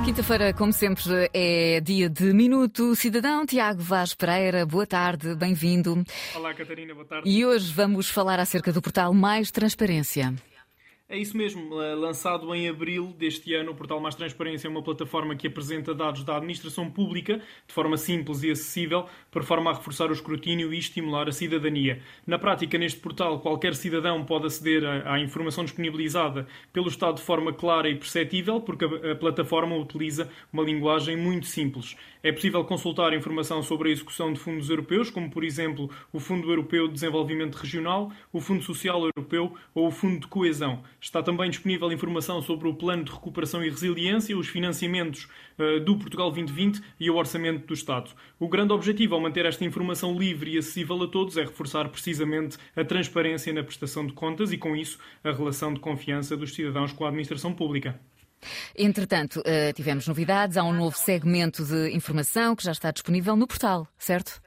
À quinta-feira, como sempre, é dia de Minuto Cidadão. Tiago Vaz Pereira, boa tarde, bem-vindo. Olá, Catarina, boa tarde. E hoje vamos falar acerca do portal Mais Transparência. É isso mesmo, lançado em abril deste ano, o Portal Mais Transparência é uma plataforma que apresenta dados da administração pública de forma simples e acessível, por forma a reforçar o escrutínio e estimular a cidadania. Na prática, neste portal, qualquer cidadão pode aceder à informação disponibilizada pelo Estado de forma clara e perceptível, porque a plataforma utiliza uma linguagem muito simples. É possível consultar informação sobre a execução de fundos europeus, como, por exemplo, o Fundo Europeu de Desenvolvimento Regional, o Fundo Social Europeu ou o Fundo de Coesão. Está também disponível informação sobre o Plano de Recuperação e Resiliência, os financiamentos uh, do Portugal 2020 e o Orçamento do Estado. O grande objetivo ao manter esta informação livre e acessível a todos é reforçar precisamente a transparência na prestação de contas e, com isso, a relação de confiança dos cidadãos com a administração pública. Entretanto, uh, tivemos novidades. Há um novo segmento de informação que já está disponível no portal, certo?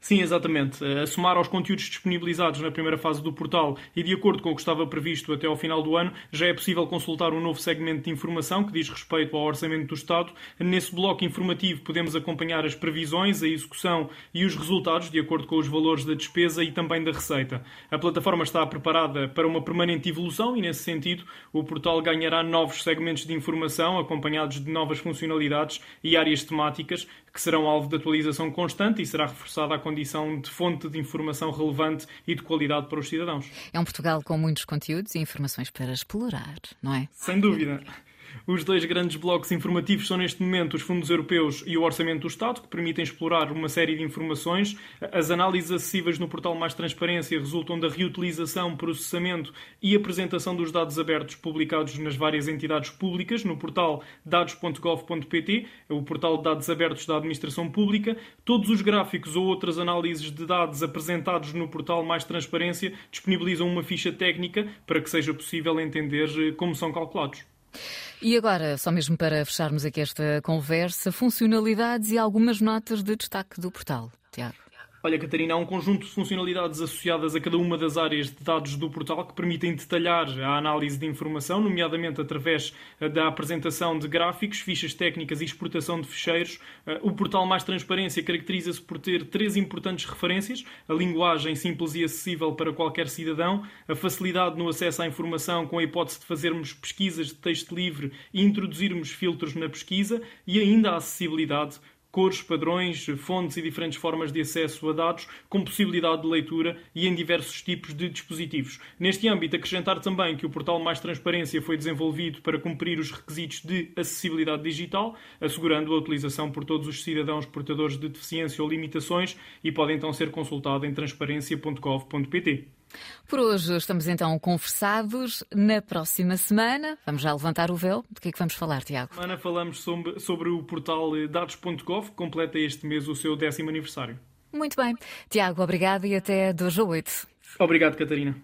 Sim, exatamente. A somar aos conteúdos disponibilizados na primeira fase do portal e de acordo com o que estava previsto até ao final do ano, já é possível consultar um novo segmento de informação que diz respeito ao Orçamento do Estado. Nesse bloco informativo podemos acompanhar as previsões, a execução e os resultados de acordo com os valores da despesa e também da receita. A plataforma está preparada para uma permanente evolução e, nesse sentido, o portal ganhará novos segmentos de informação acompanhados de novas funcionalidades e áreas temáticas que serão alvo de atualização constante e será reforçada a condição de fonte de informação relevante e de qualidade para os cidadãos. É um Portugal com muitos conteúdos e informações para explorar, não é? Sem dúvida. Os dois grandes blocos informativos são neste momento os fundos europeus e o orçamento do Estado, que permitem explorar uma série de informações. As análises acessíveis no portal Mais Transparência resultam da reutilização, processamento e apresentação dos dados abertos publicados nas várias entidades públicas no portal dados.gov.pt, o portal de dados abertos da administração pública. Todos os gráficos ou outras análises de dados apresentados no portal Mais Transparência disponibilizam uma ficha técnica para que seja possível entender eh, como são calculados. E agora, só mesmo para fecharmos aqui esta conversa, funcionalidades e algumas notas de destaque do portal. Tiago. Olha, Catarina, há um conjunto de funcionalidades associadas a cada uma das áreas de dados do portal que permitem detalhar a análise de informação, nomeadamente através eh, da apresentação de gráficos, fichas técnicas e exportação de ficheiros. Eh, o portal Mais Transparência caracteriza-se por ter três importantes referências: a linguagem simples e acessível para qualquer cidadão, a facilidade no acesso à informação com a hipótese de fazermos pesquisas de texto livre e introduzirmos filtros na pesquisa e ainda a acessibilidade cores, padrões, fontes e diferentes formas de acesso a dados, com possibilidade de leitura e em diversos tipos de dispositivos. Neste âmbito, acrescentar também que o portal Mais Transparência foi desenvolvido para cumprir os requisitos de acessibilidade digital, assegurando a utilização por todos os cidadãos portadores de deficiência ou limitações e pode então ser consultado em transparência.gov.pt. Por hoje estamos então conversados. Na próxima semana, vamos já levantar o véu. Do que é que vamos falar, Tiago? Semana falamos sobre, sobre o portal dados.gov, que completa este mês o seu décimo aniversário. Muito bem. Tiago, obrigado e até 2 a 8. Obrigado, Catarina.